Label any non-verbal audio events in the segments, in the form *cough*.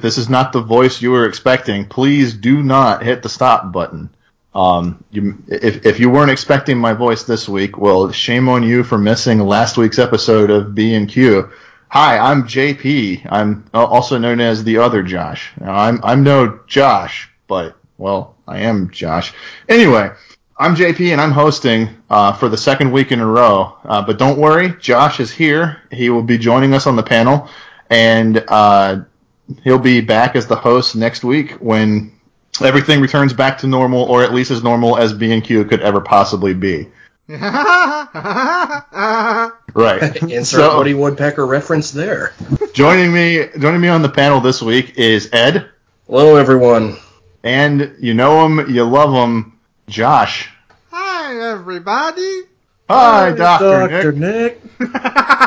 if this is not the voice you were expecting, please do not hit the stop button. Um, you, if, if you weren't expecting my voice this week, well, shame on you for missing last week's episode of B and Q. Hi, I'm JP. I'm also known as the other Josh. Now, I'm I'm no Josh, but well, I am Josh. Anyway, I'm JP and I'm hosting uh, for the second week in a row. Uh, but don't worry, Josh is here. He will be joining us on the panel, and uh, he'll be back as the host next week when everything returns back to normal, or at least as normal as B and Q could ever possibly be. *laughs* right. *laughs* Insert so, Woody Woodpecker reference there. joining me, joining me on the panel this week is Ed. Hello, everyone. And you know him, you love him, Josh. Hi, everybody. Hi, Hi Doctor Nick. Nick. *laughs*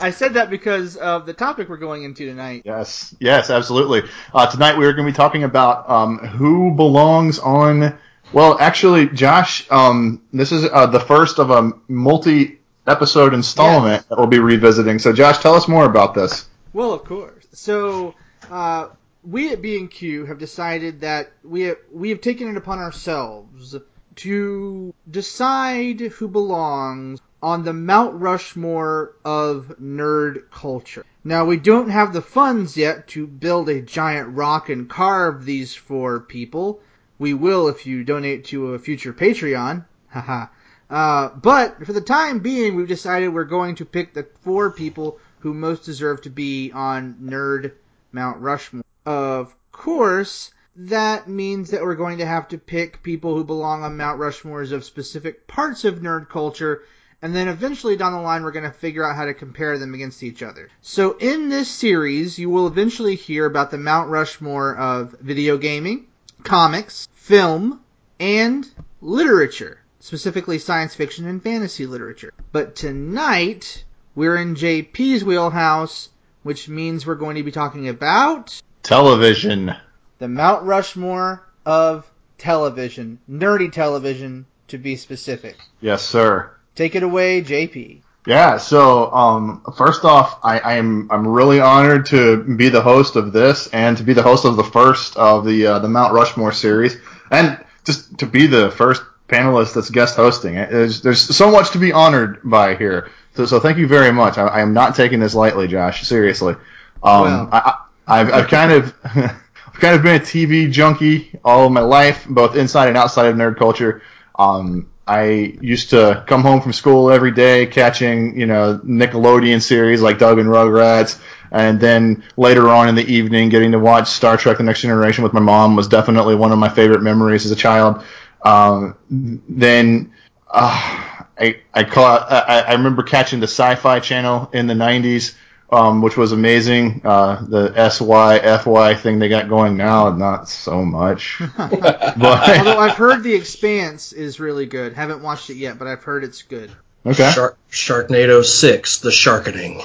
I said that because of the topic we're going into tonight. Yes, yes, absolutely. Uh, tonight we are going to be talking about um, who belongs on well, actually, Josh, um, this is uh, the first of a multi-episode installment yes. that we'll be revisiting. So, Josh, tell us more about this. Well, of course. So, uh, we at B&Q have decided that we have, we have taken it upon ourselves to decide who belongs on the Mount Rushmore of nerd culture. Now, we don't have the funds yet to build a giant rock and carve these four people, we will if you donate to a future Patreon. *laughs* Haha. uh, but for the time being, we've decided we're going to pick the four people who most deserve to be on Nerd Mount Rushmore. Of course, that means that we're going to have to pick people who belong on Mount Rushmores of specific parts of nerd culture, and then eventually down the line we're going to figure out how to compare them against each other. So in this series, you will eventually hear about the Mount Rushmore of video gaming, comics, film, and literature, specifically science fiction and fantasy literature. But tonight, we're in JP's wheelhouse, which means we're going to be talking about television. The Mount Rushmore of television, nerdy television to be specific. Yes, sir. Take it away, JP. Yeah, so um, first off, I, am I'm really honored to be the host of this and to be the host of the first of the uh, the Mount Rushmore series, and just to be the first panelist that's guest hosting. There's, there's so much to be honored by here. So, so thank you very much. I, I am not taking this lightly, Josh. Seriously. Um, I, have I've kind of *laughs* I've kind of been a TV junkie all of my life, both inside and outside of nerd culture. Um, I used to come home from school every day catching, you know, Nickelodeon series like Doug and Rugrats, and then later on in the evening getting to watch Star Trek: The Next Generation with my mom was definitely one of my favorite memories as a child. Um, then uh, I I caught I, I remember catching the Sci-Fi Channel in the '90s um, which was amazing. Uh, the SY FY thing they got going now, not so much. *laughs* but although I've heard the Expanse is really good, haven't watched it yet, but I've heard it's good. Okay. Shark, Sharknado Six: The Sharkening.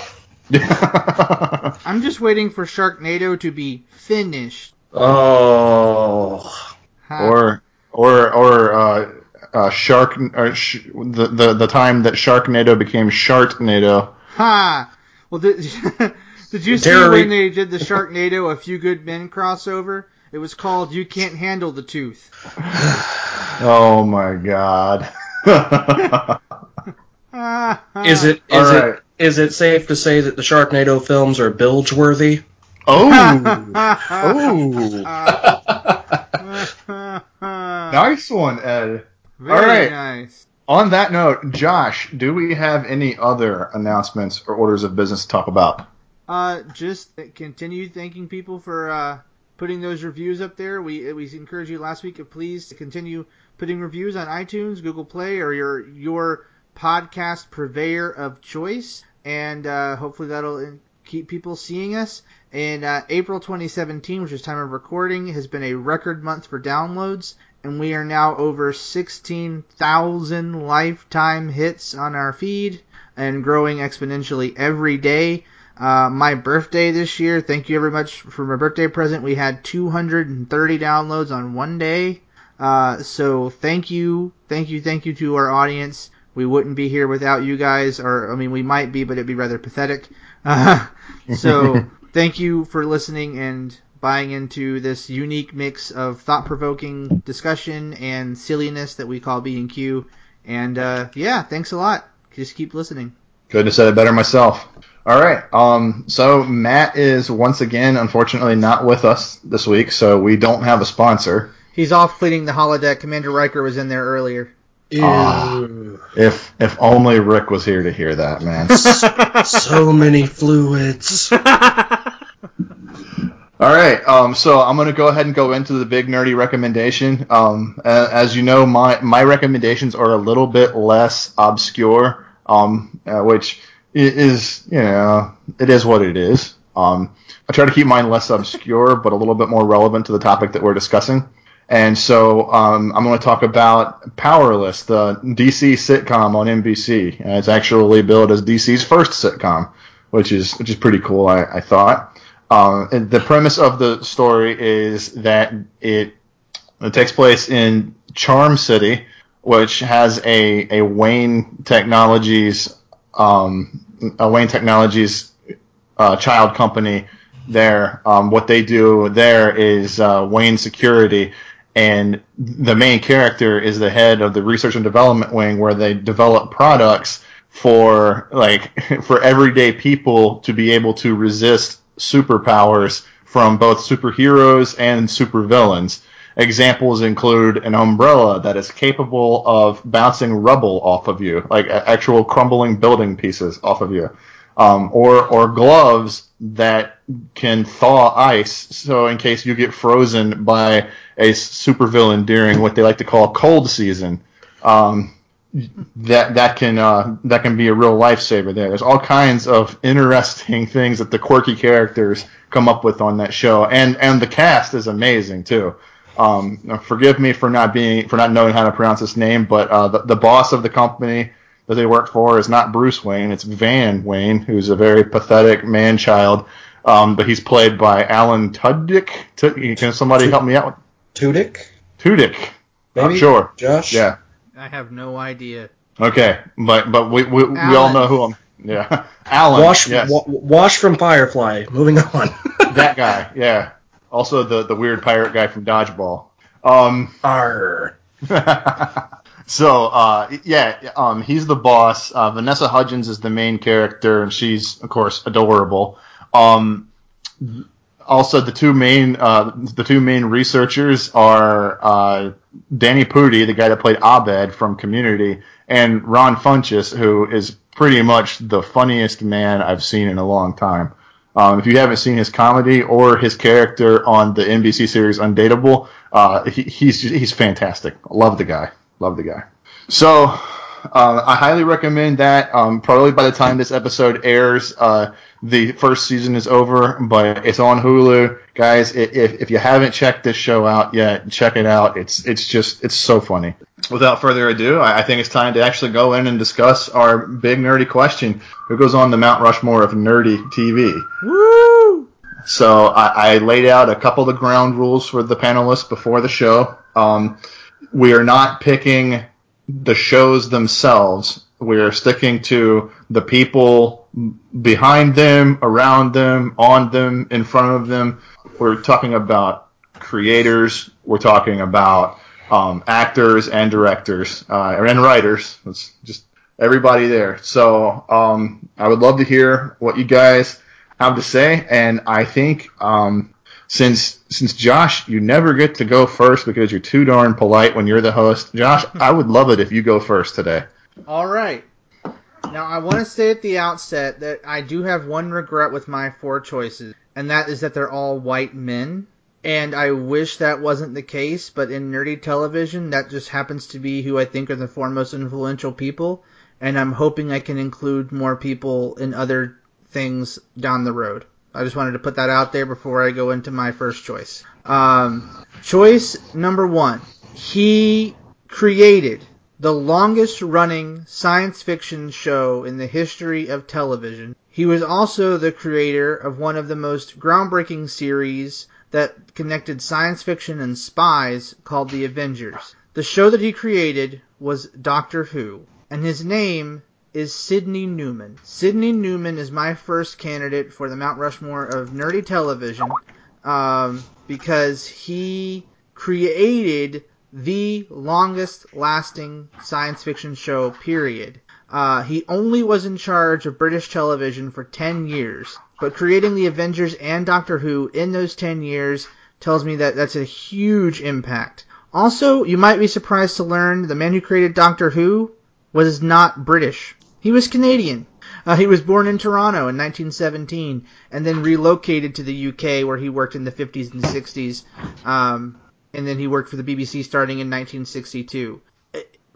*laughs* I'm just waiting for Sharknado to be finished. Oh. Or or or uh, uh, Shark or sh- the, the the time that Sharknado became Sharknado. Ha! Well, did, *laughs* did you see when they did the Sharknado A Few Good Men crossover? It was called You Can't Handle the Tooth. *sighs* oh my god. *laughs* is it is right. it is it safe to say that the Sharknado films are bilge worthy? Oh. *laughs* oh. nice one, Ed. Very All right. nice. On that note, Josh, do we have any other announcements or orders of business to talk about? Uh, just continue thanking people for uh, putting those reviews up there. We we encourage you last week, to please continue putting reviews on iTunes, Google Play, or your your podcast purveyor of choice, and uh, hopefully that'll keep people seeing us. And uh, April 2017, which is time of recording, has been a record month for downloads, and we are now over 16,000 lifetime hits on our feed and growing exponentially every day. Uh, my birthday this year, thank you very much for my birthday present. We had 230 downloads on one day. Uh, so thank you, thank you, thank you to our audience. We wouldn't be here without you guys, or I mean, we might be, but it'd be rather pathetic. *laughs* Uh, so *laughs* thank you for listening and buying into this unique mix of thought-provoking discussion and silliness that we call B&Q. And uh, yeah, thanks a lot. Just keep listening. Couldn't have said it better myself. All right. Um, so Matt is once again, unfortunately, not with us this week, so we don't have a sponsor. He's off cleaning the holodeck. Commander Riker was in there earlier. Uh, if if only Rick was here to hear that, man. *laughs* so many fluids. *laughs* All right, um, so I'm gonna go ahead and go into the big nerdy recommendation. Um, as you know, my my recommendations are a little bit less obscure, um, uh, which is you know it is what it is. Um, I try to keep mine less obscure, *laughs* but a little bit more relevant to the topic that we're discussing. And so um, I'm going to talk about Powerless, the DC sitcom on NBC. It's actually billed as DC's first sitcom, which is which is pretty cool. I, I thought. Uh, the premise of the story is that it, it takes place in Charm City, which has a, a Wayne Technologies um, a Wayne Technologies uh, child company there. Um, what they do there is uh, Wayne Security, and the main character is the head of the research and development wing, where they develop products for like *laughs* for everyday people to be able to resist superpowers from both superheroes and supervillains. Examples include an umbrella that is capable of bouncing rubble off of you, like actual crumbling building pieces off of you, um, or or gloves that can thaw ice, so in case you get frozen by a supervillain during what they like to call cold season. Um, that that can uh, that can be a real lifesaver. There, there's all kinds of interesting things that the quirky characters come up with on that show, and and the cast is amazing too. Um, forgive me for not being for not knowing how to pronounce his name, but uh, the the boss of the company that they work for is not Bruce Wayne, it's Van Wayne, who's a very pathetic man child. Um, but he's played by Alan Tudyk. Can somebody help me out? With- Tudyk. Tudyk. Maybe. I'm sure. Josh. Yeah. I have no idea. Okay, but but we we, we all know who I'm. Yeah, *laughs* Alan. Wash yes. wa- wash from Firefly. Moving on. *laughs* that guy. Yeah. Also the the weird pirate guy from Dodgeball. Um. Arr. *laughs* so uh yeah um he's the boss. Uh, Vanessa Hudgens is the main character and she's of course adorable. Um. Also, the two main uh, the two main researchers are uh, Danny Pudi, the guy that played Abed from Community, and Ron Funches, who is pretty much the funniest man I've seen in a long time. Um, if you haven't seen his comedy or his character on the NBC series Undateable, uh, he, he's he's fantastic. Love the guy. Love the guy. So uh, I highly recommend that. Um, probably by the time this episode airs, uh, the first season is over, but it's on Hulu, guys. If if you haven't checked this show out yet, check it out. It's it's just it's so funny. Without further ado, I think it's time to actually go in and discuss our big nerdy question: Who goes on the Mount Rushmore of nerdy TV? Woo! So I, I laid out a couple of the ground rules for the panelists before the show. Um, we are not picking the shows themselves. We are sticking to the people behind them, around them, on them, in front of them. We're talking about creators. We're talking about um, actors and directors uh, and writers. It's just everybody there. So um, I would love to hear what you guys have to say. And I think um, since since Josh, you never get to go first because you're too darn polite when you're the host. Josh, I would love it if you go first today. All right. Now, I want to say at the outset that I do have one regret with my four choices, and that is that they're all white men. And I wish that wasn't the case, but in nerdy television, that just happens to be who I think are the four most influential people. And I'm hoping I can include more people in other things down the road. I just wanted to put that out there before I go into my first choice. Um, choice number one. He created the longest running science fiction show in the history of television. He was also the creator of one of the most groundbreaking series that connected science fiction and spies called The Avengers. The show that he created was Doctor Who, and his name is Sidney Newman. Sidney Newman is my first candidate for the Mount Rushmore of nerdy television um, because he created the longest lasting science fiction show, period. Uh, he only was in charge of British television for 10 years, but creating the Avengers and Doctor Who in those 10 years tells me that that's a huge impact. Also, you might be surprised to learn the man who created Doctor Who was not British. He was Canadian. Uh, he was born in Toronto in 1917 and then relocated to the UK where he worked in the 50s and 60s. Um, and then he worked for the BBC starting in 1962.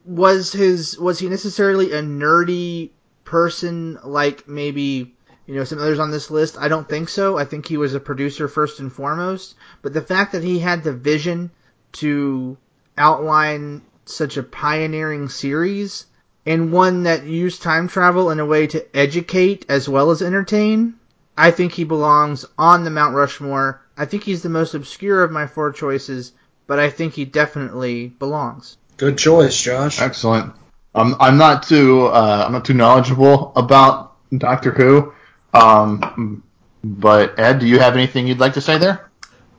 Was his was he necessarily a nerdy person like maybe you know some others on this list? I don't think so. I think he was a producer first and foremost. But the fact that he had the vision to outline such a pioneering series and one that used time travel in a way to educate as well as entertain, I think he belongs on the Mount Rushmore. I think he's the most obscure of my four choices, but I think he definitely belongs. Good choice, Josh. Excellent. I'm I'm not too uh, I'm not too knowledgeable about Doctor Who, um, but Ed, do you have anything you'd like to say there?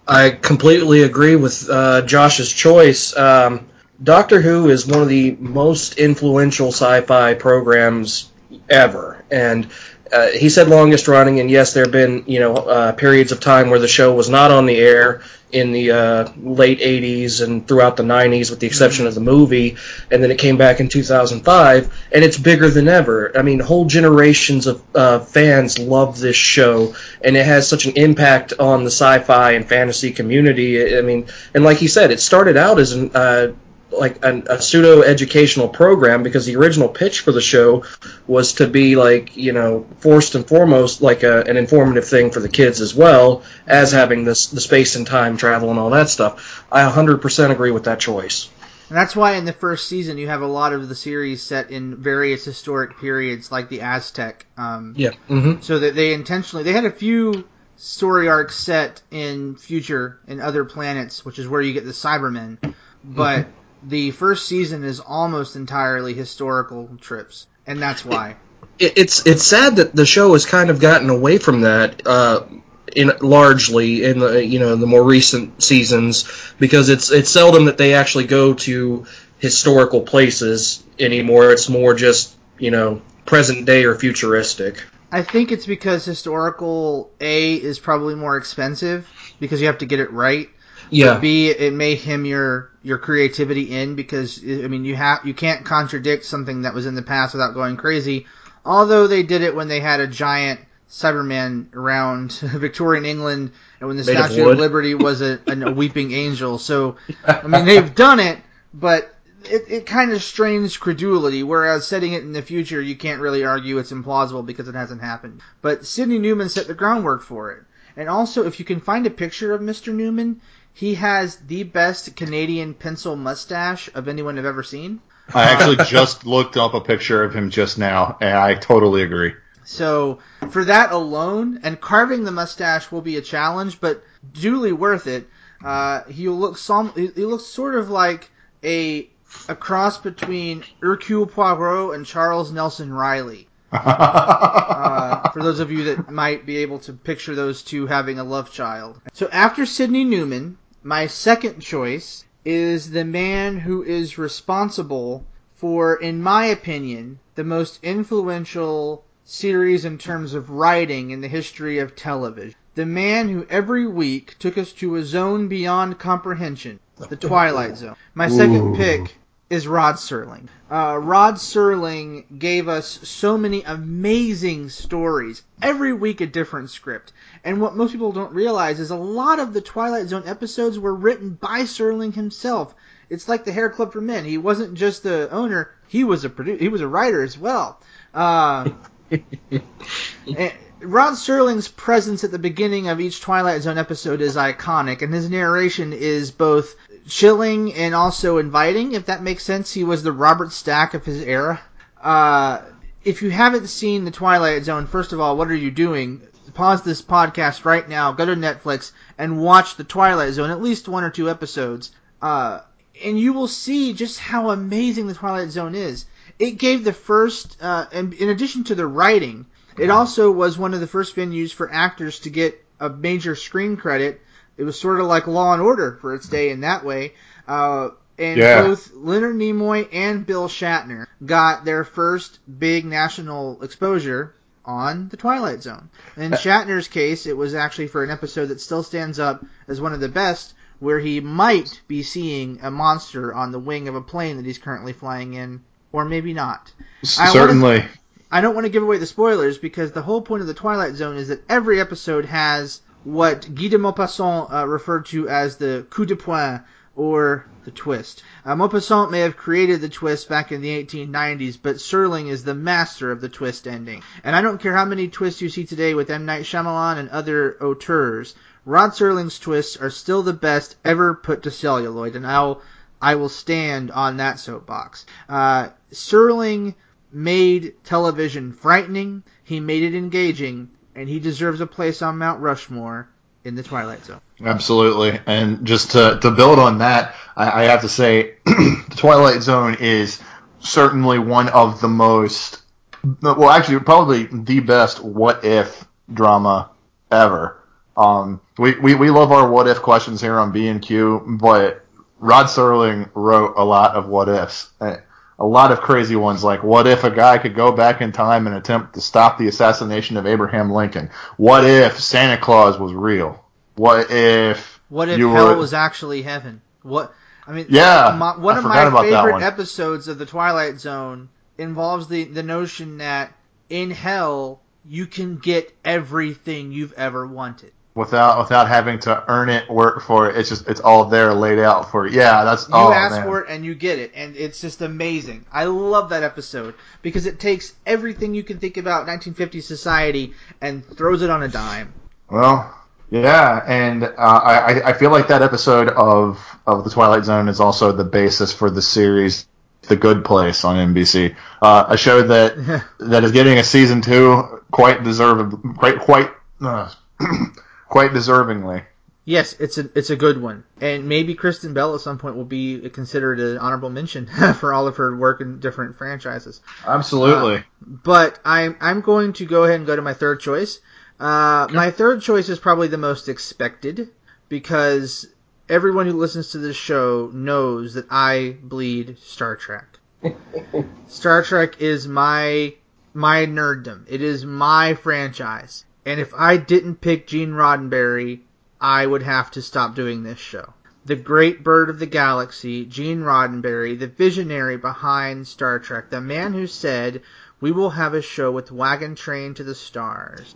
I completely agree with uh, Josh's choice. Um, Doctor Who is one of the most influential sci-fi programs ever, and uh, he said longest running, and yes, there have been you know uh, periods of time where the show was not on the air in the uh, late 80s and throughout the 90s, with the exception of the movie, and then it came back in 2005, and it's bigger than ever. I mean, whole generations of fans love this show, and it has such an impact on the sci-fi and fantasy community. I mean, and like he said, it started out as an uh, like an, a pseudo educational program because the original pitch for the show was to be like you know first and foremost like a, an informative thing for the kids as well as having this the space and time travel and all that stuff. I 100% agree with that choice. And that's why in the first season you have a lot of the series set in various historic periods, like the Aztec. Um, yeah. Mm-hmm. So that they intentionally they had a few story arcs set in future and other planets, which is where you get the Cybermen. But mm-hmm the first season is almost entirely historical trips, and that's why. It, it's it's sad that the show has kind of gotten away from that. Uh, in largely in the you know the more recent seasons because it's it's seldom that they actually go to historical places anymore. It's more just you know present day or futuristic. I think it's because historical A is probably more expensive because you have to get it right. Yeah. But B, it may hem your your creativity in because I mean you have you can't contradict something that was in the past without going crazy. Although they did it when they had a giant Cyberman around *laughs* Victorian England and when the Made Statue of, of, Liberty was a, a weeping angel. So I mean *laughs* they've done it, but it, it kind of strains credulity, whereas setting it in the future, you can't really argue it's implausible because it hasn't happened. But Sidney Newman set the groundwork for it. And also, if you can find a picture of Mr. Newman, he has the best Canadian pencil mustache of anyone I've ever seen. I actually *laughs* just looked up a picture of him just now, and I totally agree. So for that alone, and carving the mustache will be a challenge, but duly worth it. Uh, he looks some, he looks sort of like a a cross between Hercule Poirot and Charles Nelson Reilly. *laughs* uh, for those of you that might be able to picture those two having a love child. So after Sidney Newman, my second choice is the man who is responsible for, in my opinion, the most influential series in terms of writing in the history of television. The man who every week took us to a zone beyond comprehension, the Twilight Zone. My second Ooh. pick is Rod Serling. Uh, Rod Serling gave us so many amazing stories. Every week a different script. And what most people don't realize is a lot of the Twilight Zone episodes were written by Serling himself. It's like the Hair Club for Men. He wasn't just the owner; he was a producer. He was a writer as well. *laughs* Uh, Rod Serling's presence at the beginning of each Twilight Zone episode is iconic, and his narration is both chilling and also inviting, if that makes sense. He was the Robert Stack of his era. Uh, if you haven't seen The Twilight Zone, first of all, what are you doing? Pause this podcast right now, go to Netflix, and watch The Twilight Zone, at least one or two episodes. Uh, and you will see just how amazing The Twilight Zone is. it gave the first, uh, in addition to the writing, it also was one of the first venues for actors to get a major screen credit. It was sort of like Law and Order for its day in that way. Uh, and Yeah. both Leonard Nimoy and Bill Shatner got their first big national exposure on The Twilight Zone. In Shatner's case, it was actually for an episode that still stands up as one of the best, where he might be seeing a monster on the wing of a plane that he's currently flying in, or maybe not. I wanna- Certainly. I don't want to give away the spoilers because the whole point of the Twilight Zone is that every episode has what Guy de Maupassant uh, referred to as the coup de poing or the twist. Uh, Maupassant may have created the twist back in the 1890s, but Serling is the master of the twist ending. And I don't care how many twists you see today with M. Night Shyamalan and other auteurs, Rod Serling's twists are still the best ever put to celluloid, and I'll I will stand on that soapbox. Uh, Serling made television frightening, he made it engaging, and he deserves a place on Mount Rushmore in the Twilight Zone. Absolutely. And just to, to build on that, I, I have to say, *clears throat* The Twilight Zone is certainly one of the most, well, actually, probably the best what if drama ever. Um, we, we, we love our what if questions here on B&Q, but Rod Serling wrote a lot of what ifs. Uh, A lot of crazy ones, like what if a guy could go back in time and attempt to stop the assassination of Abraham Lincoln? What if Santa Claus was real? What if What if hell were- was actually heaven? What I mean, Yeah, my, one I of my favorite one. episodes of the Twilight Zone involves the the notion that in hell you can get everything you've ever wanted. Without without having to earn it, work for it? It's just it's all there laid out for you. Yeah, that's all You oh, ask man. for it and you get it, and it's just amazing. I love that episode because it takes everything you can think about 1950s society and throws it on a dime. Well, yeah, and uh, I I feel like that episode of of the Twilight Zone is also the basis for the series The Good Place on NBC, uh, a show that *laughs* that is getting a season two quite deserved quite quite uh, *clears throat* quite deservingly. Yes, it's a it's a good one, and maybe Kristen Bell at some point will be considered an honorable mention *laughs* for all of her work in different franchises. Absolutely. But I'm I'm going to go ahead and go to my third choice. Uh, my third choice is probably the most expected because everyone who listens to this show knows that I bleed Star Trek. *laughs* Star Trek is my my nerddom. It is my franchise. And if I didn't pick Gene Roddenberry, I would have to stop doing this show. The great bird of the galaxy, Gene Roddenberry, the visionary behind Star Trek, the man who said, "We will have a show with wagon train to the stars."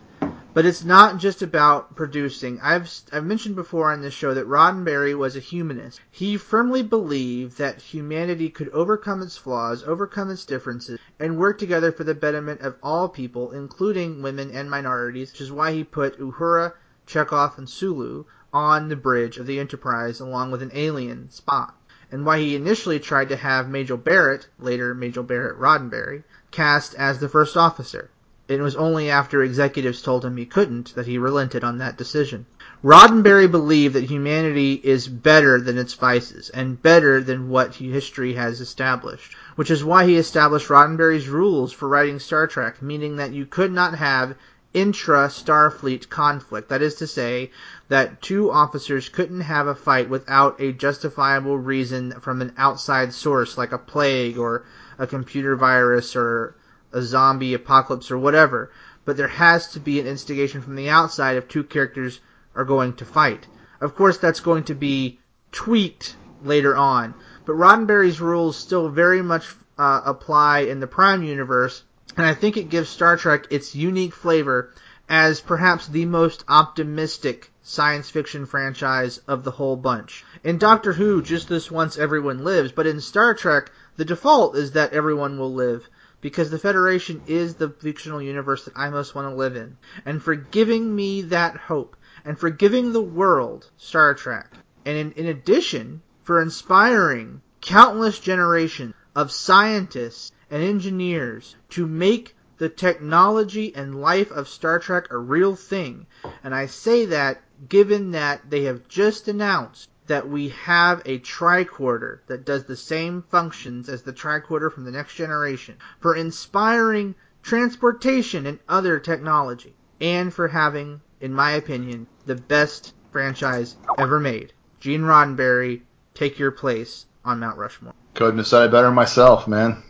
But it's not just about producing. I've I've mentioned before on this show that Roddenberry was a humanist. He firmly believed that humanity could overcome its flaws, overcome its differences, and work together for the betterment of all people, including women and minorities, which is why he put Uhura, Chekhov, and Sulu on the bridge of the Enterprise along with an alien, Spock, and why he initially tried to have Majel Barrett, later Majel Barrett Roddenberry, cast as the first officer. It was only after executives told him he couldn't that he relented on that decision. Roddenberry believed that humanity is better than its vices and better than what history has established, which is why he established Roddenberry's rules for writing Star Trek, meaning that you could not have intra-Starfleet conflict. That is to say, that two officers couldn't have a fight without a justifiable reason from an outside source like a plague or a computer virus or a zombie apocalypse or whatever, but there has to be an instigation from the outside if two characters are going to fight. Of course, that's going to be tweaked later on, but Roddenberry's rules still very much uh, apply in the Prime universe, and I think it gives Star Trek its unique flavor as perhaps the most optimistic science fiction franchise of the whole bunch. In Doctor Who, just this once everyone lives, but in Star Trek, the default is that everyone will live because the Federation is the fictional universe that I most want to live in. And for giving me that hope, and for giving the world Star Trek, and in, in addition, for inspiring countless generations of scientists and engineers to make the technology and life of Star Trek a real thing. And I say that given that they have just announced that we have a tricorder that does the same functions as the tricorder from the next generation for inspiring transportation and other technology, and for having, in my opinion, the best franchise ever made. Gene Roddenberry, take your place on Mount Rushmore. Couldn't have said it better myself, man.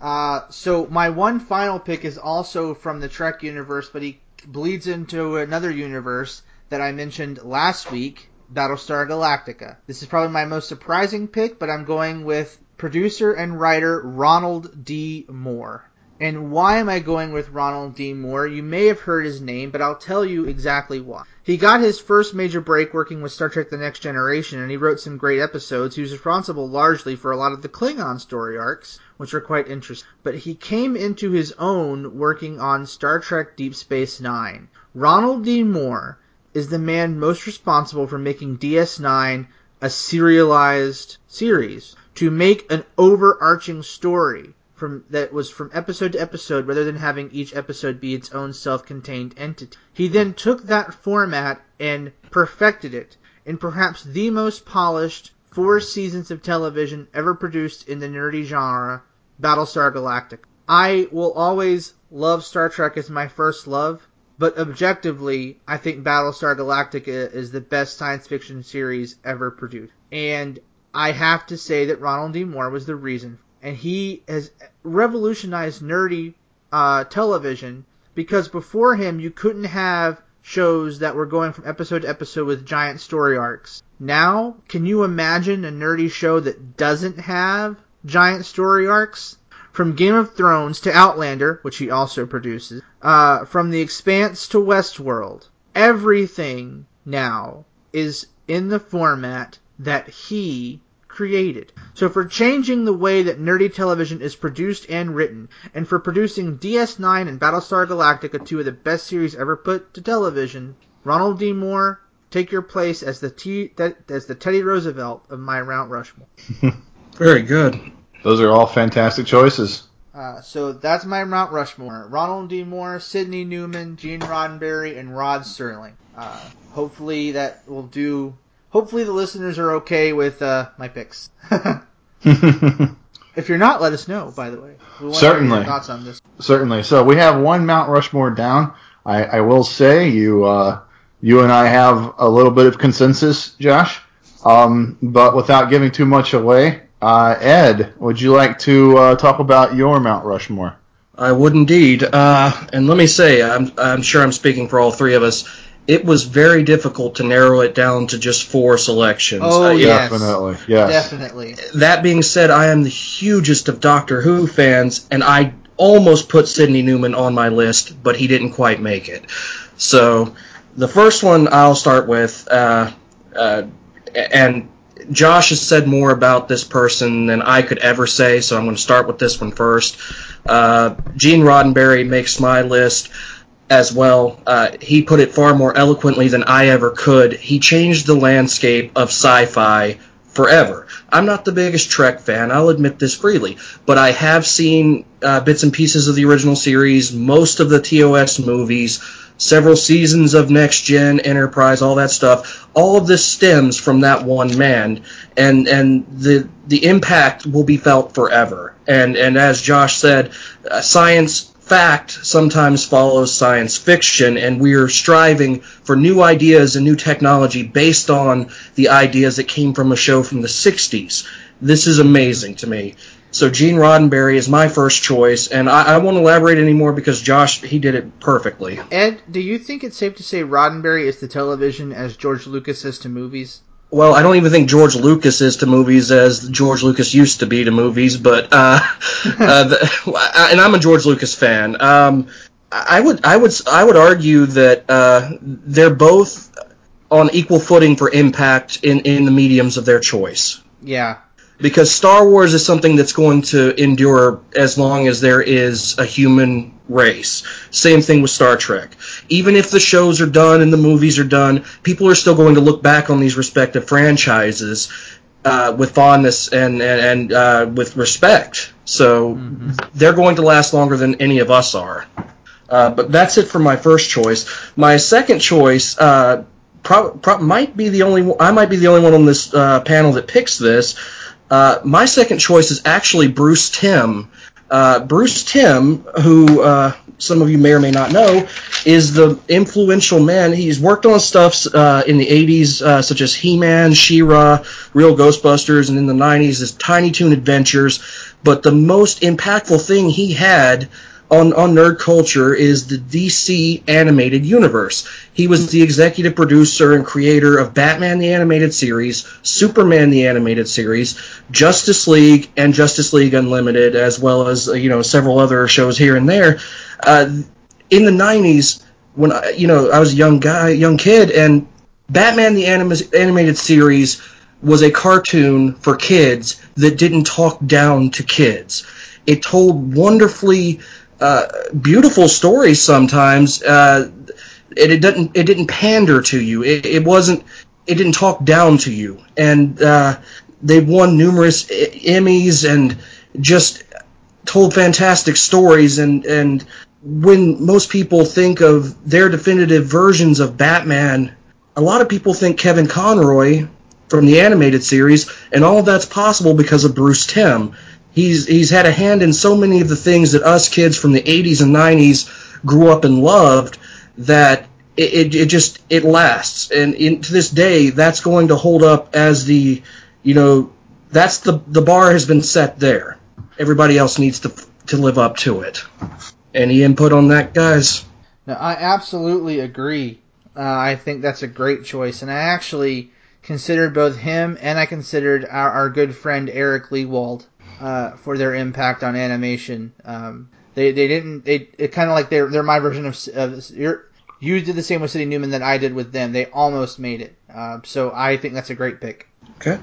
Uh, so my one final pick is also from the Trek universe, but he bleeds into another universe that I mentioned last week, Battlestar Galactica. This is probably my most surprising pick, but I'm going with producer and writer Ronald D. Moore. And why am I going with Ronald D. Moore? You may have heard his name, but I'll tell you exactly why. He got his first major break working with Star Trek The Next Generation, and he wrote some great episodes. He was responsible largely for a lot of the Klingon story arcs, which were quite interesting. But he came into his own working on Star Trek Deep Space Nine. Ronald D. Moore is the man most responsible for making DS9 a serialized series, to make an overarching story from that was from episode to episode rather than having each episode be its own self-contained entity. He then took that format and perfected it in perhaps the most polished four seasons of television ever produced in the nerdy genre, Battlestar Galactica. I will always love Star Trek as my first love, but objectively, I think Battlestar Galactica is the best science fiction series ever produced. And I have to say that Ronald D. Moore was the reason. And he has revolutionized nerdy uh, television because before him, you couldn't have shows that were going from episode to episode with giant story arcs. Now, can you imagine a nerdy show that doesn't have giant story arcs? From Game of Thrones to Outlander, which he also produces, uh, from The Expanse to Westworld, everything now is in the format that he created. So for changing the way that nerdy television is produced and written, and for producing DS9 and Battlestar Galactica, two of the best series ever put to television, Ronald D. Moore, take your place as the T, as the Teddy Roosevelt of my Mount Rushmore. *laughs* Very good. Those are all fantastic choices. Uh, so that's my Mount Rushmore: Ronald D. Moore, Sidney Newman, Gene Roddenberry, and Rod Serling. Uh, hopefully that will do. Hopefully the listeners are okay with uh, my picks. *laughs* if you're not, let us know. By the way, we Certainly. your thoughts on this. Certainly. So we have one Mount Rushmore down. I, I will say you uh, you and I have a little bit of consensus, Josh. Um, but without giving too much away, uh, Ed, would you like to uh, talk about your Mount Rushmore? I would indeed. Uh, and let me say, I'm, I'm sure I'm speaking for all three of us. It was very difficult to narrow it down to just four selections. Oh, uh, yes. Definitely, yes. Definitely. That being said, I am the hugest of Doctor Who fans, and I almost put Sidney Newman on my list, but he didn't quite make it. So the first one I'll start with, uh, uh, and Josh has said more about this person than I could ever say, so I'm going to start with this one first. Uh, Gene Roddenberry makes my list as well. Uh, he put it far more eloquently than I ever could. He changed the landscape of sci fi forever. I'm not the biggest Trek fan, I'll admit this freely, but I have seen uh, bits and pieces of the original series, most of the TOS movies several seasons of Next Gen, Enterprise, all that stuff. All of this stems from that one man, and and the the impact will be felt forever. And and as Josh said, uh, science fact sometimes follows science fiction, and we're striving for new ideas and new technology based on the ideas that came from a show from the 60s. This is amazing to me. So Gene Roddenberry is my first choice, and I, I, won't elaborate anymore because Josh he did it perfectly. Ed, do you think it's safe to say Roddenberry is to television as George Lucas is to movies? Well, I don't even think George Lucas is to movies as George Lucas used to be to movies, but uh, *laughs* uh, the, and I'm a George Lucas fan. Um, I would I would I would argue that uh, they're both on equal footing for impact in in the mediums of their choice. Yeah, because Star Wars is something that's going to endure as long as there is a human race. Same thing with Star Trek. Even if the shows are done and the movies are done, people are still going to look back on these respective franchises uh, with fondness and and, and uh, with respect. So mm-hmm. they're going to last longer than any of us are. Uh, but that's it for my first choice. My second choice, uh, pro- pro- might be the only I might be the only one on this uh, panel that picks this. Uh, my second choice is actually Bruce Timm. Uh, Bruce Timm, who uh, some of you may or may not know, is the influential man. He's worked on stuff uh, in the 80s, uh, such as He-Man, She-Ra, Real Ghostbusters, and in the 90s, his Tiny Toon Adventures. But the most impactful thing he had on, on nerd culture is the DC animated universe. He was the executive producer and creator of Batman the Animated Series, Superman the Animated Series, Justice League, and Justice League Unlimited, as well as uh, you know several other shows here and there. Uh, in the '90s, when I, you know I was a young guy, young kid, and Batman the anim- Animated Series was a cartoon for kids that didn't talk down to kids. It told wonderfully uh, beautiful stories sometimes. Uh, it, it, didn't it didn't pander to you. It, it, wasn't it didn't talk down to you. And uh, they won numerous Emmys and just told fantastic stories. And and when most people think of their definitive versions of Batman, a lot of people think Kevin Conroy from the animated series, and all that's possible because of Bruce Timm he's he's had a hand in so many of the things that us kids from the 80s and 90s grew up and loved that it, it, it just it lasts. And in, to this day that's going to hold up as the you know that's the the bar has been set there. Everybody else needs to to live up to it. Any input on that guys? No i absolutely agree. Uh, i think that's a great choice. And i actually considered both him and i considered our, our good friend eric lewald uh, for their impact on animation. Um, they they didn't they it kind of like they're they're my version of, of you did the same with Sidney Newman that I did with them. They almost made it. Uh, so I think that's a great pick. Okay,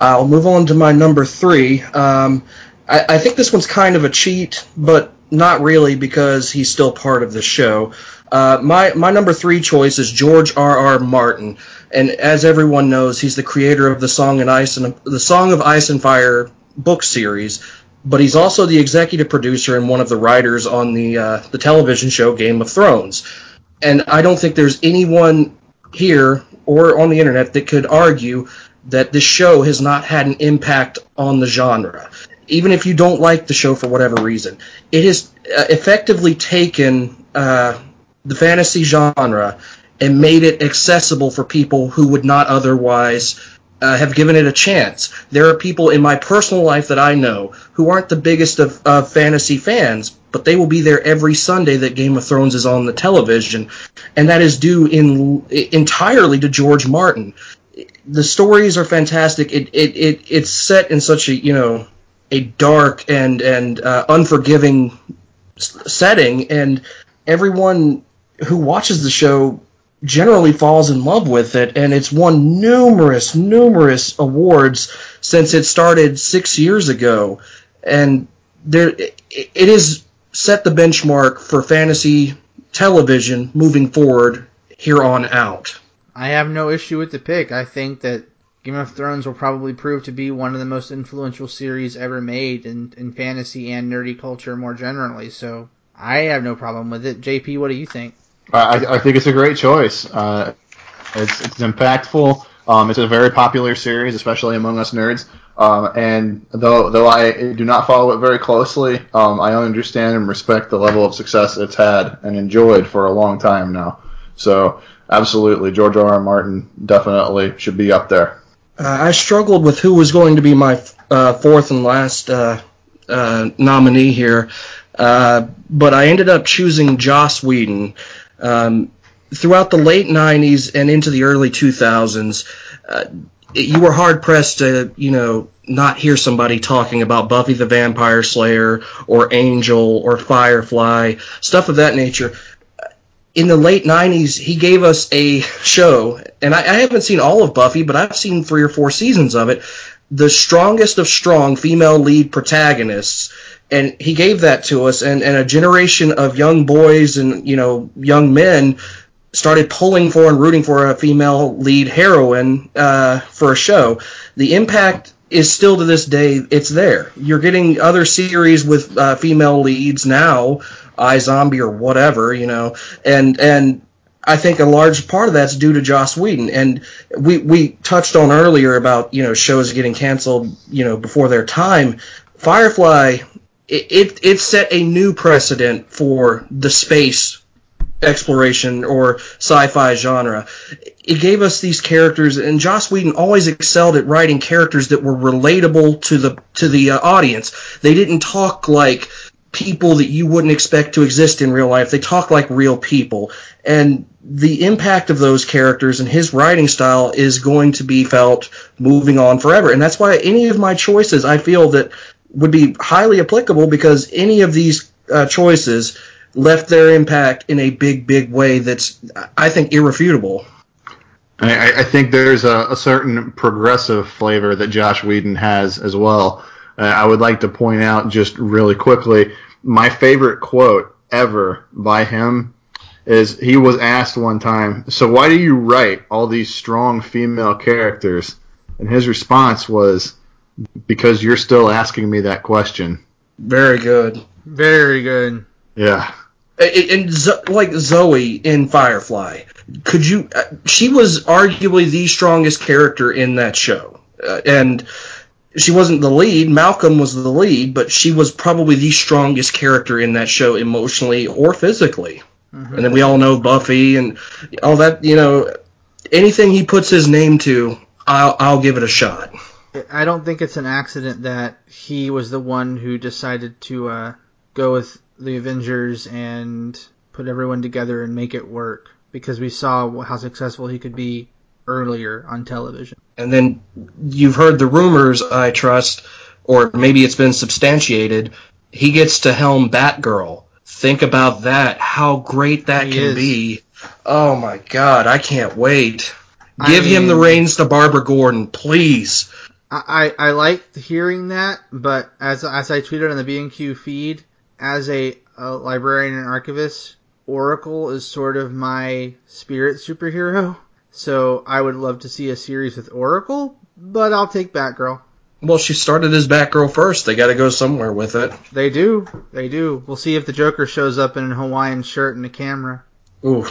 I'll move on to my number three. Um, I, I think this one's kind of a cheat, but not really because he's still part of the show. Uh, my my number three choice is George R. R. Martin, and as everyone knows, he's the creator of the Song and Ice and the Song of Ice and Fire book series, but he's also the executive producer and one of the writers on the uh, the television show Game of Thrones. And I don't think there's anyone here or on the internet that could argue that this show has not had an impact on the genre. Even if you don't like the show for whatever reason, it has uh, effectively taken uh, the fantasy genre and made it accessible for people who would not otherwise uh, have given it a chance. There are people in my personal life that I know who aren't the biggest of, fantasy fans, but they will be there every Sunday that Game of Thrones is on the television, and that is due in entirely to George Martin. The stories are fantastic. It it, it it's set in such a you know a dark and and uh, unforgiving setting, and everyone who watches the show generally falls in love with it, and it's won numerous, numerous awards since it started six years ago, and there it is set the benchmark for fantasy television moving forward here on out. I have no issue with the pick. I think that Game of Thrones will probably prove to be one of the most influential series ever made in, in fantasy and nerdy culture more generally. So I have no problem with it. JP, what do you think? I, I think it's a great choice. Uh, it's it's impactful. Um, it's a very popular series, especially among us nerds. Um, and though though I do not follow it very closely, um, I understand and respect the level of success it's had and enjoyed for a long time now. So absolutely, George R. R. Martin definitely should be up there. Uh, I struggled with who was going to be my uh, fourth and last uh, uh, nominee here, uh, but I ended up choosing Joss Whedon. Um, throughout the late 90s and into the early 2000s, uh, you were hard pressed to, you know, not hear somebody talking about Buffy the Vampire Slayer or Angel or Firefly, stuff of that nature. In the late 90s, he gave us a show, and I, I haven't seen all of Buffy, but I've seen three or four seasons of it. The strongest of strong female lead protagonists and he gave that to us and, and a generation of young boys and you know young men started pulling for and rooting for a female lead heroine uh, for a show the impact is still to this day it's there you're getting other series with uh, female leads now iZombie or whatever you know and and I think a large part of that's due to Joss Whedon. And we, we touched on earlier about, you know, shows getting canceled, you know, before their time. Firefly, it, it, set a new precedent for the space exploration or sci-fi genre. It gave us these characters, and Joss Whedon always excelled at writing characters that were relatable to the to the uh, audience. They didn't talk like people that you wouldn't expect to exist in real life. They talk like real people, and the impact of those characters and his writing style is going to be felt moving on forever. And that's why any of my choices I feel that would be highly applicable because any of these uh, choices left their impact in a big, big way that's, I think, irrefutable. I, I think there's a, a, certain progressive flavor that Joss Whedon has as well. Uh, I would like to point out just really quickly my favorite quote ever by him is he was asked one time, "So why do you write all these strong female characters?" And his response was, "Because you're still asking me that question." Very good. Very good. Yeah and like Zoe in Firefly, could you? Uh, she was arguably the strongest character in that show, uh, and she wasn't the lead. Malcolm was the lead, but she was probably the strongest character in that show, emotionally or physically. Mm-hmm. And then we all know Buffy and all that. You know, anything he puts his name to, I'll I'll give it a shot. I don't think it's an accident that he was the one who decided to uh, go with the Avengers and put everyone together and make it work because we saw how successful he could be earlier on television. And then you've heard the rumors, I trust, or maybe it's been substantiated. He gets to helm Batgirl. Think about that. How great that he can is. be. Oh my god, I can't wait. Give I mean, him the reins to Barbara Gordon, please. I, I, liked hearing that, but as as I tweeted on the B and Q feed, as a, a librarian and archivist, Oracle is sort of my spirit superhero. So I would love to see a series with Oracle, but I'll take Batgirl. Well, she started as Batgirl first. They got to go somewhere with it. They do. They do. We'll see if the Joker shows up in a Hawaiian shirt and a camera. Ooh,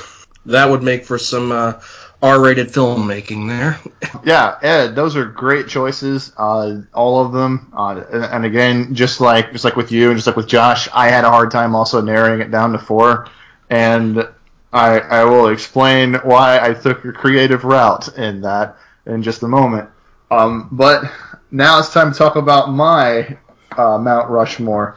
that would make for some uh, R-rated filmmaking there. yeah, Ed, those are great choices, uh, all of them. Uh, and again, just like just like with you and just like with Josh, I had a hard time also narrowing it down to four, and I I will explain why I took a creative route in that in just a moment. Um, but now it's time to talk about my uh, Mount Rushmore.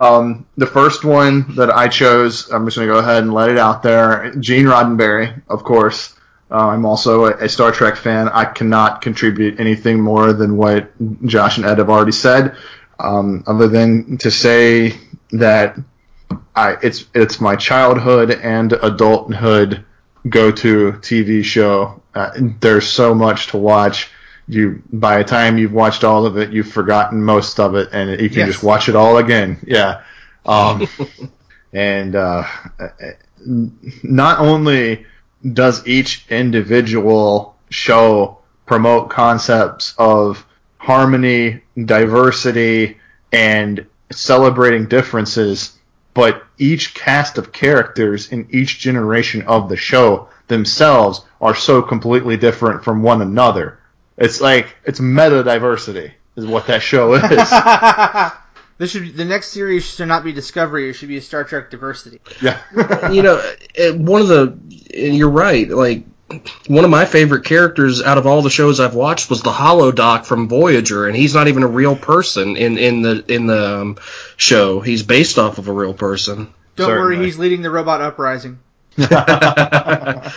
Um, the first one that I chose, I'm just going to go ahead and let it out there. Gene Roddenberry, of course. Uh, I'm also a, a, Star Trek fan. I cannot contribute anything more than what Josh and Ed have already said, um, other than to say that I, it's it's my childhood and adulthood go-to TV show. Uh, there's so much to watch. You by the time you've watched all of it, you've forgotten most of it, and you can yes. just watch it all again. Yeah. *laughs* Um, and uh, not only does each individual show promote concepts of harmony, diversity, and celebrating differences, but each cast of characters in each generation of the show themselves are so completely different from one another. It's like it's meta diversity is what that show is. *laughs* This should the next series should not be Discovery. It should be a Star Trek Diversity. Yeah. *laughs* you know, one of the you're right. Like one of my favorite characters out of all the shows I've watched was the Holodoc from Voyager, and he's not even a real person in in the in the um, show. He's based off of a real person. Don't Certainly. worry, he's leading the robot uprising. *laughs* I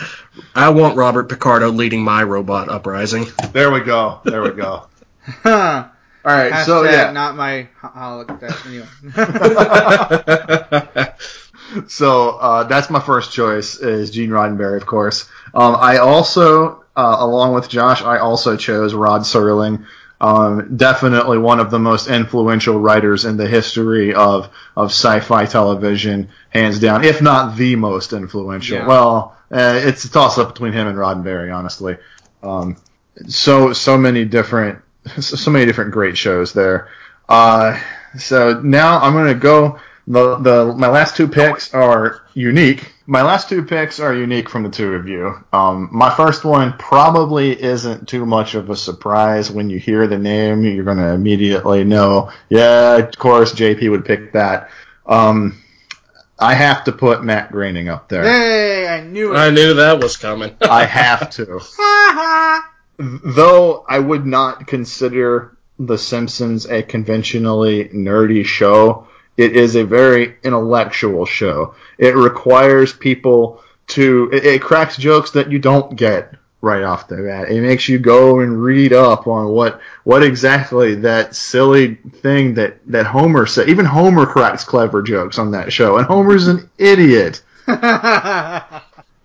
want Robert Picardo leading my robot uprising. There we go. There we go. *laughs* All right, Hashtag so yeah, not my holodeck anyway. *laughs* so uh, that's my first choice is Gene Roddenberry, of course. Um, I also, uh, along with Josh, I also chose Rod Serling. Um, definitely one of the most influential writers in the history of of sci-fi television, hands down, if not the most influential. Yeah. Well, uh, it's a toss up between him and Roddenberry, honestly. Um, so so many different so many different great shows there. Uh, so now I'm going to go the the my last two picks are unique. My last two picks are unique from the two of you. Um, my first one probably isn't too much of a surprise when you hear the name. You're going to immediately know, yeah, of course, JP would pick that. Um, I have to put Matt Groening up there. Hey, I knew it. I knew that was coming. I have to. *laughs* *laughs* Though I would not consider The Simpsons a conventionally nerdy show, it is a very intellectual show. It requires people to, it, it cracks jokes that you don't get right off the bat. It makes you go and read up on what what exactly that silly thing that that Homer said. Even Homer cracks clever jokes on that show, and Homer's an idiot. *laughs*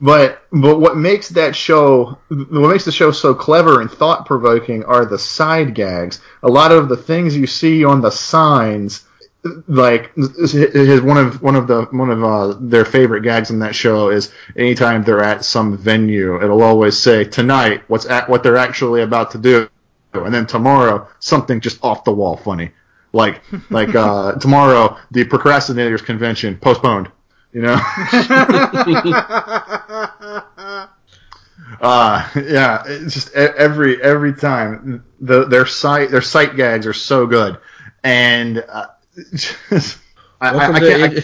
But but what makes that show what makes the show so clever and thought provoking are the side gags. A lot of the things you see on the signs like his one of one of the one of uh, their favorite gags on that show is anytime they're at some venue, it'll always say tonight what's at what they're actually about to do, and then tomorrow something just off the wall funny, like like uh, *laughs* tomorrow the procrastinators convention postponed, you know. *laughs* *laughs* Uh, yeah, it's just every every time the, their sight their sight gags are so good, and uh, just, *laughs* I, I, I can't. I,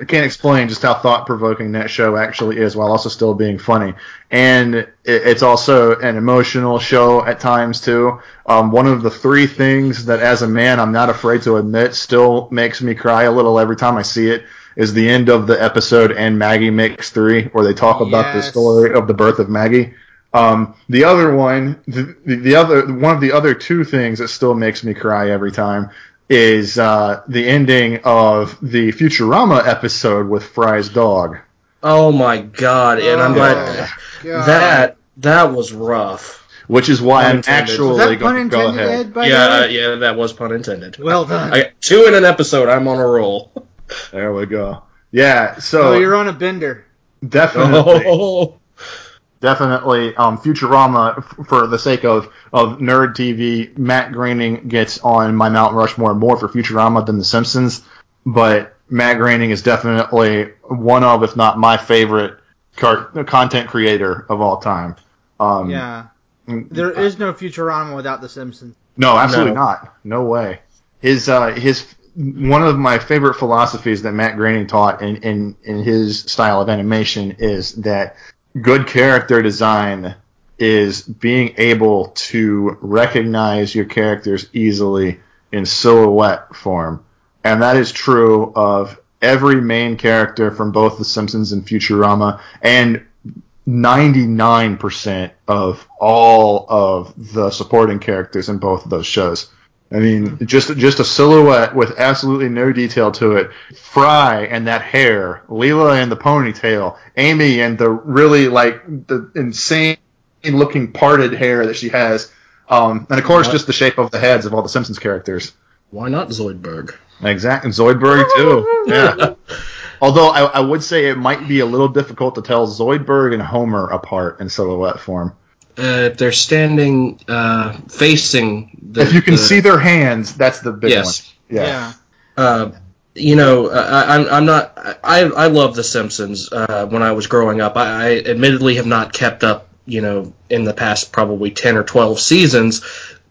I can't explain just how thought provoking that show actually is, while also still being funny. And it, it's also an emotional show at times too. Um, one of the three things that, as a man, I'm not afraid to admit, still makes me cry a little every time I see it, is the end of the episode and Maggie Makes Three, where they talk about the story of the birth of Maggie. Um, the other one, the, the other one of the other two things that still makes me cry every time is uh, the ending of the Futurama episode with Fry's dog. oh my god! And I'm Oh, glad God. that that was rough. Which is why I'm actually Was that pun going to go ahead. Yeah, uh, yeah, that was pun intended. Well done. I two in an episode. I'm on a roll. *laughs* There we go. Yeah, so oh, you're on a bender. definitely, *laughs* Oh, definitely, um, Futurama, f- for the sake of, of nerd TV, Matt Groening gets on my Mount Rushmore more more for Futurama than The Simpsons, but Matt Groening is definitely one of, if not my favorite car- content creator of all time. Um, Yeah. There is no Futurama without The Simpsons. No, absolutely No. not. No way. His uh, his one of my favorite philosophies that Matt Groening taught in, in in his style of animation is that good character design is being able to recognize your characters easily in silhouette form, and that is true of every main character from both The Simpsons and Futurama, and 99% of all of the supporting characters in both of those shows. I mean, just just a silhouette with absolutely no detail to it. Fry and that hair, Leela and the ponytail, Amy and the really like the insane looking parted hair that she has, um, and of course What? just the shape of the heads of all the Simpsons characters. why not Zoidberg? Exactly, Zoidberg too. *laughs* Yeah. Although I, I would say it might be a little difficult to tell Zoidberg and Homer apart in silhouette form. Uh, if they're standing uh, facing the, if you can the- see their hands, that's the big yes, one. Yeah. uh, you know, I, I'm, I'm not. I, I love The Simpsons. Uh, when I was growing up, I, I admittedly have not kept up. You know, in the past probably ten or twelve seasons,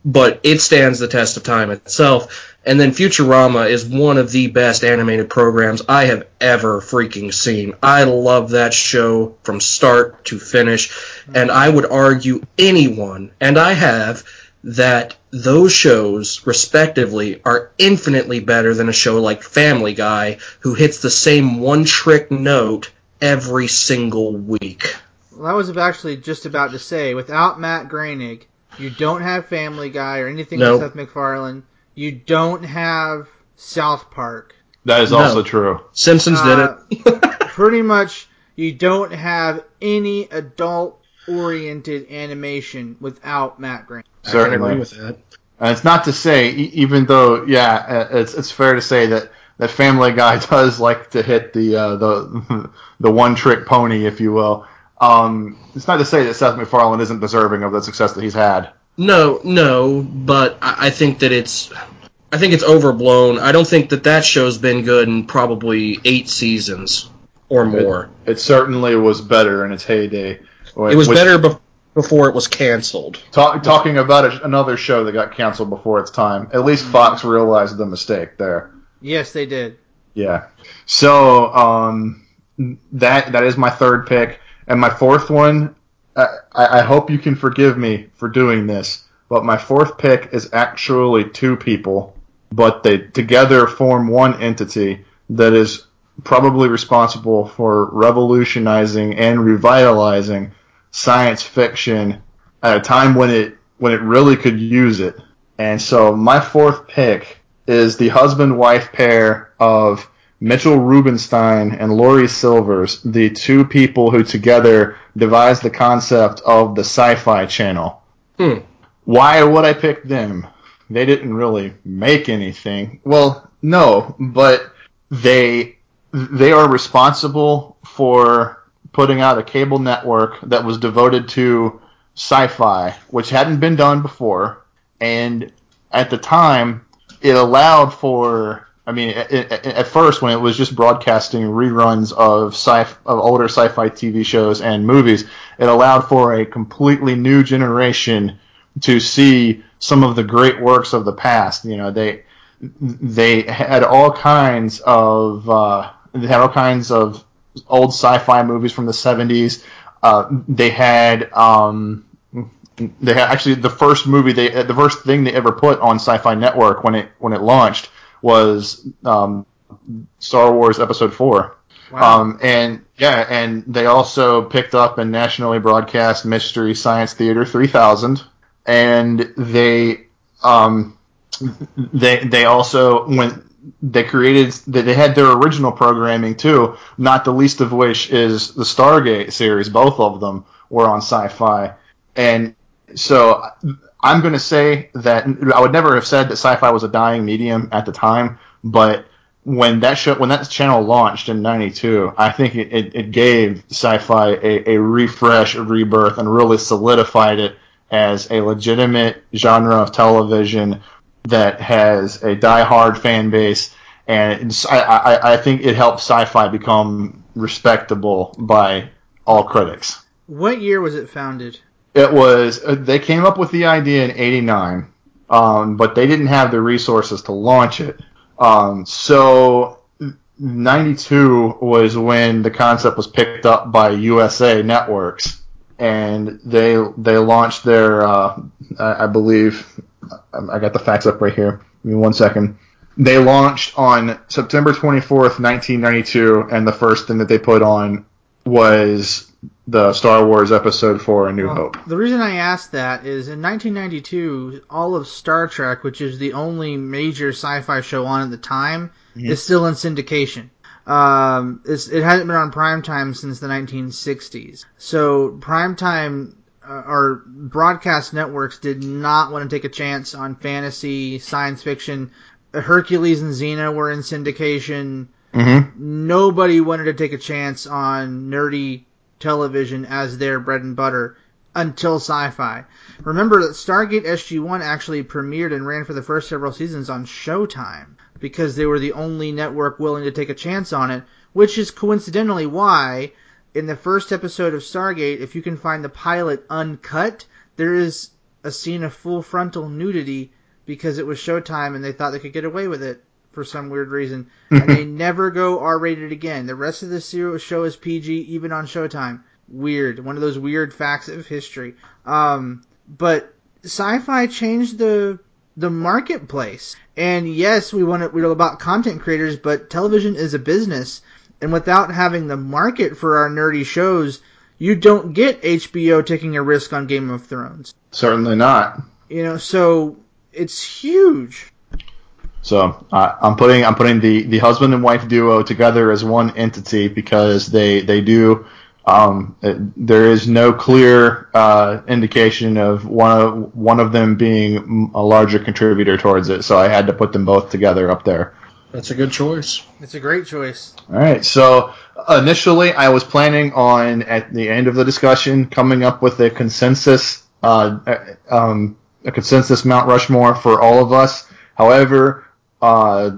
but it stands the test of time itself. And then Futurama is one of the best animated programs I have ever freaking seen. I love that show from start to finish, and I would argue anyone, and I have, that those shows, respectively, are infinitely better than a show like Family Guy, who hits the same one trick note every single week. Well, I was actually just about to say, without Matt Groening, you don't have Family Guy or anything No. with Seth MacFarlane. You don't have South Park. That is No. also true. Simpsons Uh, did it. Pretty much, you don't have any adult-oriented animation without Matt Groening. I agree Certainly. with that. And it's not to say, e- even though, yeah, uh, it's it's fair to say that that Family Guy *laughs* does like to hit the uh, the *laughs* the one trick pony, if you will. Um, it's not to say that Seth MacFarlane isn't deserving of the success that he's had. No, no, but I, I think that it's I think it's overblown. I don't think that that show's been good in probably eight seasons or more. It, it certainly was better in its heyday. It was Which, better be- before it was canceled. Talk, talking about a, another show that got canceled before its time. At least Fox realized the mistake there. Yes, they did. Yeah. So um, that that is my third pick, and my fourth one. I, I hope you can forgive me for doing this, but my fourth pick is actually two people, but they together form one entity that is probably responsible for revolutionizing and revitalizing science fiction at a time when it when it really could use it. And so my fourth pick is the husband wife pair of Mitchell Rubenstein and Laurie Silvers, the two people who together devised the concept of the Sci-Fi Channel. Hmm. Why would I pick them? They didn't really make anything. Well, no, but they they are responsible for putting out a cable network that was devoted to sci-fi, which hadn't been done before, and at the time it allowed for I mean, at, first, when it was just broadcasting reruns of sci of older sci-fi TV shows and movies, it allowed for a completely new generation to see some of the great works of the past. You know, they they had all kinds of uh, they had all kinds of old sci-fi movies from the 70s. Uh, they had um, they had actually the first movie they the first thing they ever put on Sci-Fi Network when it when it launched was um, Star Wars Episode Four. Wow. Um, and yeah, and they also picked up and nationally broadcast Mystery Science Theater 3000, and they um, they they also went they created they had their original programming too, not the least of which is the Stargate series. Both of them were on Sci-Fi, and so I'm going to say that I would never have said that sci-fi was a dying medium at the time, but when that show, when that channel launched in '92, I think it, it, it gave sci-fi a, a, refresh, a rebirth, and really solidified it as a legitimate genre of television that has a die-hard fan base, and I, I, I think it helped sci-fi become respectable by all critics. What year was it founded? It was uh, they came up with the idea in '89, um, but they didn't have the resources to launch it. Um, so '92 was when the concept was picked up by USA Networks, and they they launched their uh, I, I believe I got the facts up right here. Give me one second. They launched on September 24th, 1992, and the first thing that they put on was the Star Wars Episode 4 A New well, Hope. The reason I asked that is in 1992, all of Star Trek, which is the only major sci fi show on at the time, mm-hmm. is still in syndication. Um, it hasn't been on primetime since the 1960s. So primetime uh, or broadcast networks did not want to take a chance on fantasy, science fiction. Hercules and Xena were in syndication. Mm-hmm. Nobody wanted to take a chance on nerdy television as their bread and butter until sci-fi. Remember that Stargate SG-1 actually premiered and ran for the first several seasons on Showtime because they were the only network willing to take a chance on it, which is coincidentally why in the first episode of Stargate, if you can find the pilot uncut, there is a scene of full frontal nudity because it was Showtime and they thought they could get away with it for some weird reason, and they *laughs* never go R rated again. The rest of the show is PG, even on Showtime. Weird, one of those weird facts of history. Um, but sci-fi changed the the marketplace, and yes, we want to, we're about content creators, but television is a business, and without having the market for our nerdy shows, you don't get HBO taking a risk on Game of Thrones. Certainly not. You know, so it's huge. So uh, I'm putting I'm putting the, the husband and wife duo together as one entity because they they do um, it, there is no clear uh, indication of one of one of them being a larger contributor towards it. So I had to put them both together up there. That's a good choice. It's a great choice. All right. So initially, I was planning on at the end of the discussion coming up with a consensus uh, um, a consensus Mount Rushmore for all of us However, uh,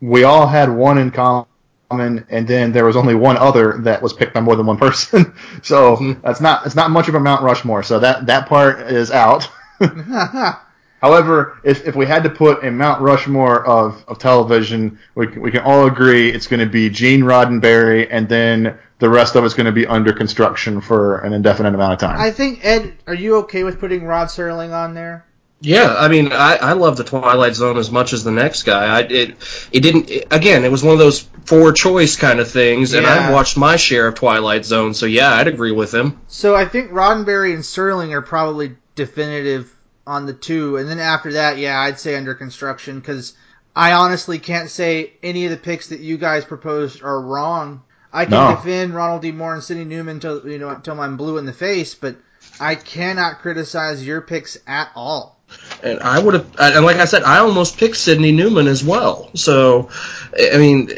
we all had one in common, and then there was only one other that was picked by more than one person. *laughs* so mm-hmm. that's not it's not much of a Mount Rushmore. So that that part is out. *laughs* *laughs* However, if, if we had to put a Mount Rushmore of, of television, we, we can all agree it's going to be Gene Roddenberry, and then the rest of it's going to be under construction for an indefinite amount of time. I think Ed, are you okay with putting Rod Serling on there? Yeah, I mean, I, I love the Twilight Zone as much as the next guy. I it it didn't it, again. It was one of those four choice kind of things, and I've watched my share of Twilight Zone, so yeah, I'd agree with him. So I think Roddenberry and Serling are probably definitive on the two, and then after that, yeah, I'd say under construction because I honestly can't say any of the picks that you guys proposed are wrong. I can no. defend Ronald D. Moore and Sidney Newman until you know until I'm blue in the face, but I cannot criticize your picks at all. And I would have, and like I said, I almost picked Sidney Newman as well. So, I mean,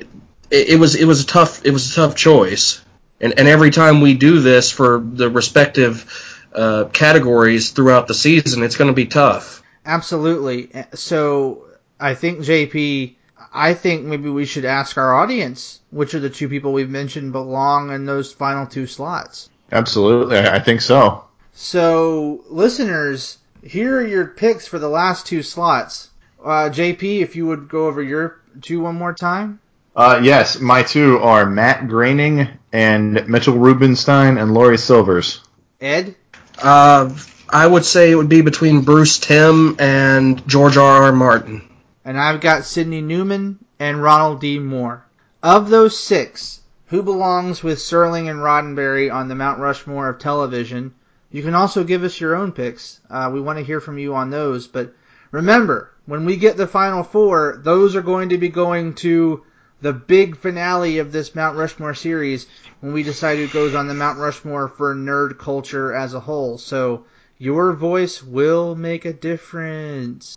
it, it was it was a tough it was a tough choice. And and every time we do this for the respective uh, categories throughout the season, it's going to be tough. Absolutely. So I think JP, I think maybe we should ask our audience which of the two people we've mentioned belong in those final two slots. Absolutely, I think so. So listeners here are your picks for the last two slots. Uh, JP, if you would go over your two one more time. Uh, yes, my two are Matt Groening and Mitchell Rubenstein and Laurie Silvers. Ed? Uh, I would say it would be between Bruce Timm and George R. R. Martin. And I've got Sidney Newman and Ronald D. Moore. Of those six, who belongs with Serling and Roddenberry on the Mount Rushmore of television you can also give us your own picks. Uh, we want to hear from you on those. But remember, when we get the final four, those are going to be going to the big finale of this Mount Rushmore series when we decide who goes on the Mount Rushmore for nerd culture as a whole. So your voice will make a difference.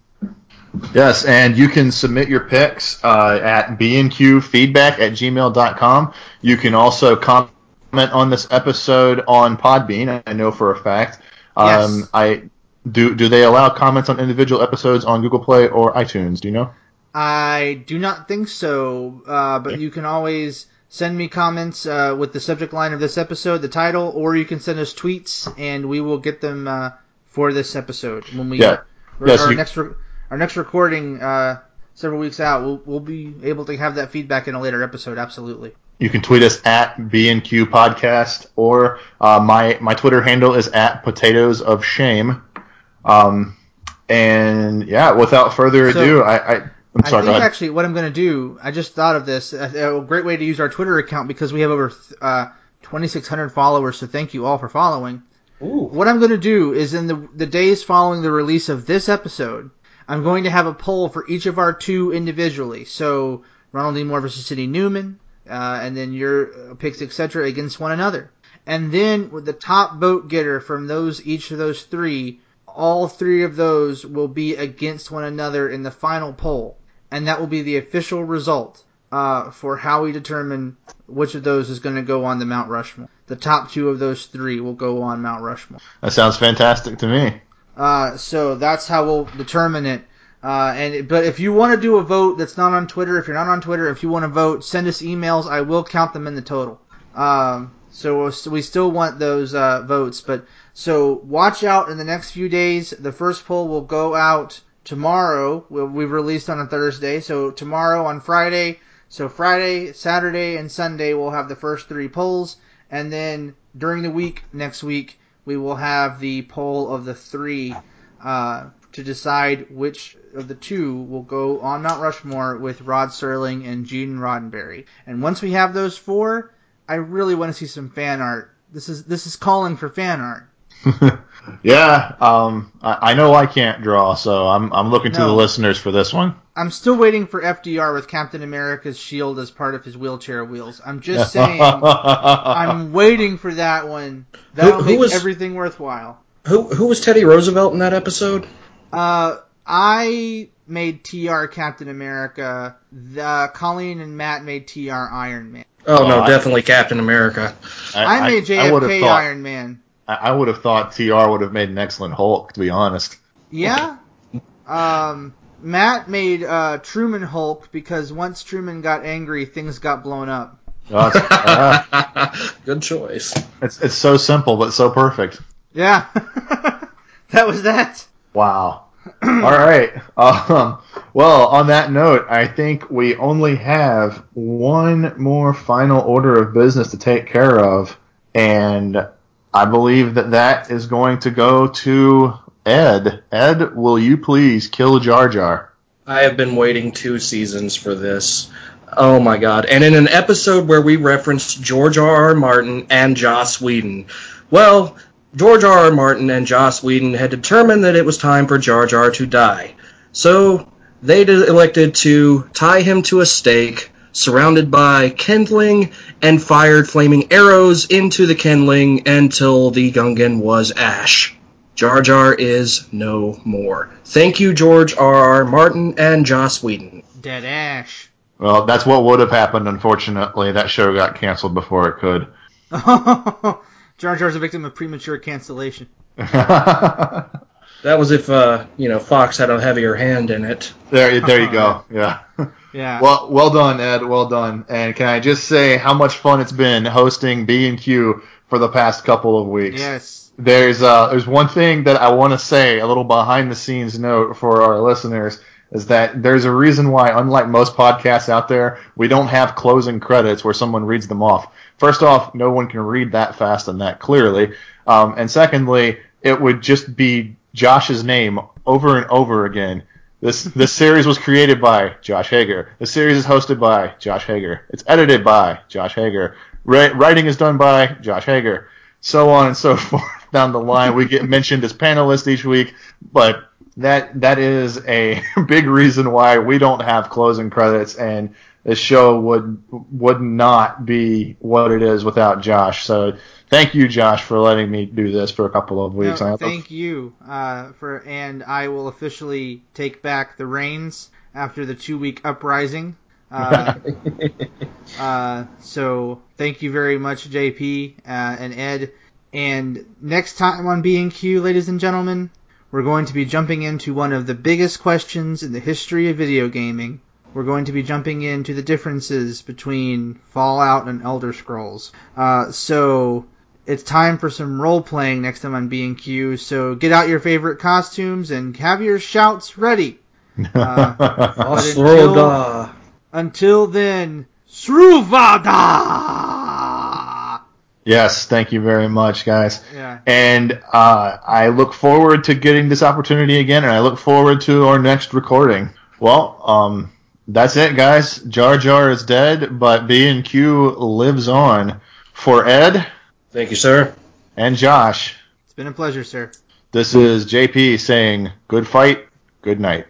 Yes, and you can submit your picks uh, at bnqfeedback at gmail.com. You can also comment on this episode on Podbean. I know for a fact. Um, yes. I do. Do they allow comments on individual episodes on Google Play or iTunes? Do you know? I do not think so. Uh, but you can always send me comments uh, with the subject line of this episode, the title, or you can send us tweets, and we will get them uh, for this episode when we yeah. yes, our you... next re- our next recording uh, several weeks out. We'll we'll be able to have that feedback in a later episode. Absolutely. You can tweet us at BNQ Podcast, or uh, my my Twitter handle is at Potatoes of Shame. Um, and yeah, without further ado, so, I, I I'm sorry. I think actually what I'm going to do, I just thought of this. A, a, great way to use our Twitter account because we have over uh, 2,600 followers. So thank you all for following. Ooh. What I'm going to do is in the the days following the release of this episode, I'm going to have a poll for each of our two individually. So Ronald D. Moore versus Sidney Newman, uh, and then your picks, etc., against one another. And then with the top vote getter from those each of those three, all three of those will be against one another in the final poll, and that will be the official result uh, for how we determine which of those is going to go on the Mount Rushmore. The top two of those three will go on Mount Rushmore. That sounds fantastic to me. Uh, so that's how we'll determine it. Uh, and but if you want to do a vote that's not on Twitter, if you're not on Twitter, if you want to vote, send us emails. I will count them in the total. Um, so we still want those uh, votes. But so watch out in the next few days. The first poll will go out tomorrow. We'll, we've released on a Thursday, so tomorrow on Friday. So Friday, Saturday, and Sunday we'll have the first three polls, and then during the week next week we will have the poll of the three. Uh, to decide which of the two will go on Mount Rushmore with Rod Serling and Gene Roddenberry. And once we have those four, I really want to see some fan art. This is this is calling for fan art. *laughs* yeah, um, I, I, know I can't draw, so I'm I'm looking no, to the listeners for this one. I'm still waiting for FDR with Captain America's shield as part of his wheelchair wheels. I'm just saying, *laughs* I'm waiting for that one. That'll who, who make was, everything worthwhile. Who who was Teddy Roosevelt in that episode? Uh, I made TR Captain America. The Colleen and Matt made TR Iron Man. Oh, no, I, definitely Captain America. I, I made JFK thought, Iron Man. I would have thought TR would have made an excellent Hulk, to be honest. Yeah. Um, Matt made uh, Truman Hulk because once Truman got angry, things got blown up. *laughs* *laughs* Good choice. it's it's so simple but so perfect. Yeah, *laughs* that was that. Wow. *clears throat* All right. Um, well, on that note, I think we only have one more final order of business to take care of, and I believe that that is going to go to Ed. Ed, will you please kill Jar Jar? I have been waiting two seasons for this. Oh my god. And in an episode where we referenced George R. R. Martin and Joss Whedon, well, George R. R. Martin and Joss Whedon had determined that it was time for Jar Jar to die. So they elected to tie him to a stake, surrounded by kindling, and fired flaming arrows into the kindling until the Gungan was ash. Jar Jar is no more. Thank you, George R. R. Martin and Joss Whedon. Dead Ash. Well, that's what would have happened. Unfortunately, that show got canceled before it could. *laughs* Jar Jar's a victim of premature cancellation. *laughs* That was if uh, you know Fox had a heavier hand in it. there, there you *laughs* go. Yeah. Yeah. Well, well done, Ed. Well done. And can I just say how much fun it's been hosting B and Q for the past couple of weeks? yes. There's uh, there's one thing that I want to say, a little behind the scenes note for our listeners, is that there's a reason why, unlike most podcasts out there, we don't have closing credits where someone reads them off. First off, no one can read that fast and that clearly. Um, and secondly, it would just be Josh's name over and over again. This this series was created by Josh Hager. The series is hosted by Josh Hager. It's edited by Josh Hager. Ri- writing is done by Josh Hager. So on and so *laughs* forth down the line. We get mentioned as panelists each week, but that that is a *laughs* big reason why we don't have closing credits and this show would would not be what it is without Josh. So thank you, Josh, for letting me do this for a couple of weeks. No, thank you uh, for, and I will officially take back the reins after the two week uprising. Uh, *laughs* uh, so thank you very much, JP uh, and Ed. And next time on B&Q, ladies and gentlemen, we're going to be jumping into one of the biggest questions in the history of video gaming. We're going to be jumping into the differences between Fallout and Elder Scrolls. Uh, so it's time for some role playing next time on B&Q. So get out your favorite costumes and have your shouts ready. *laughs* Uh, until- Until then, Fus Ro Dah! yes, thank you very much, guys. Yeah. And uh, I look forward to getting this opportunity again, and I look forward to our next recording. Well, um, that's it, guys. Jar Jar is dead, but B and Q lives on. For Ed, thank you, sir, and Josh. It's been a pleasure, sir. This is JP saying good fight, good night.